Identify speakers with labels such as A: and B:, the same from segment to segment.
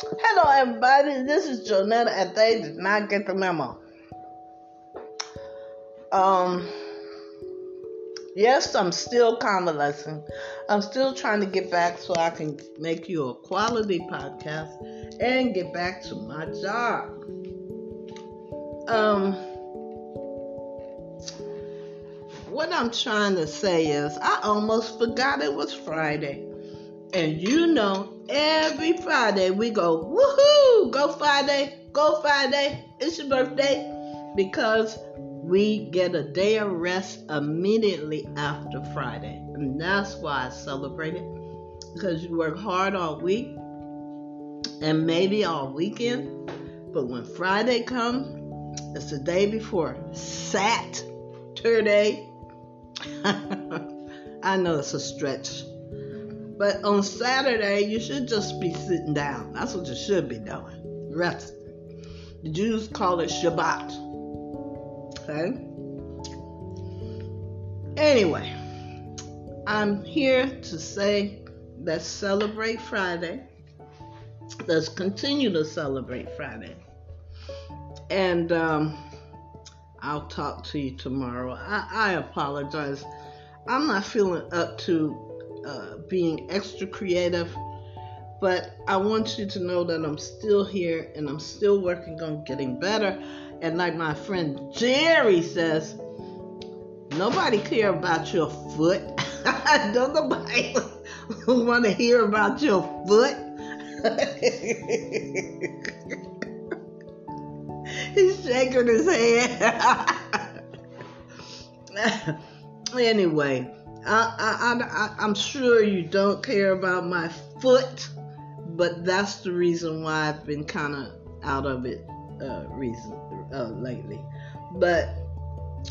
A: Hello, everybody. This is Jonetta, and they did not get the memo. Um, yes, I'm still convalescing. I'm still trying to get back so I can make you a quality podcast and get back to my job. Um, what I'm trying to say is, I almost forgot it was Friday. And you know, every Friday we go, woohoo, go Friday, go Friday, it's your birthday. Because we get a day of rest immediately after Friday. And that's why I celebrate it. Because you work hard all week and maybe all weekend. But when Friday comes, it's the day before Saturday. I know it's a stretch but on Saturday, you should just be sitting down. That's what you should be doing. Rest. The Jews call it Shabbat. Okay? Anyway, I'm here to say let's celebrate Friday. Let's continue to celebrate Friday. And um, I'll talk to you tomorrow. I, I apologize. I'm not feeling up to uh, being extra creative. But I want you to know that I'm still here and I'm still working on getting better. And like my friend Jerry says, nobody care about your foot. Don't nobody want to hear about your foot. He's shaking his head. anyway, I, I, am sure you don't care about my foot, but that's the reason why I've been kind of out of it uh, reason uh, lately. But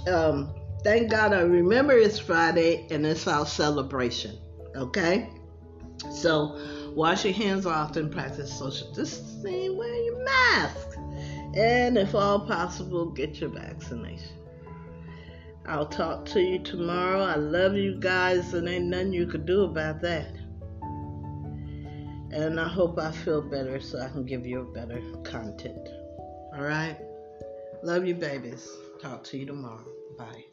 A: um, thank God I remember it's Friday and it's our celebration. Okay, so wash your hands often, practice social distancing, wear your mask, and if all possible, get your vaccination. I'll talk to you tomorrow. I love you guys, and ain't nothing you can do about that. And I hope I feel better so I can give you a better content. All right? Love you, babies. Talk to you tomorrow. Bye.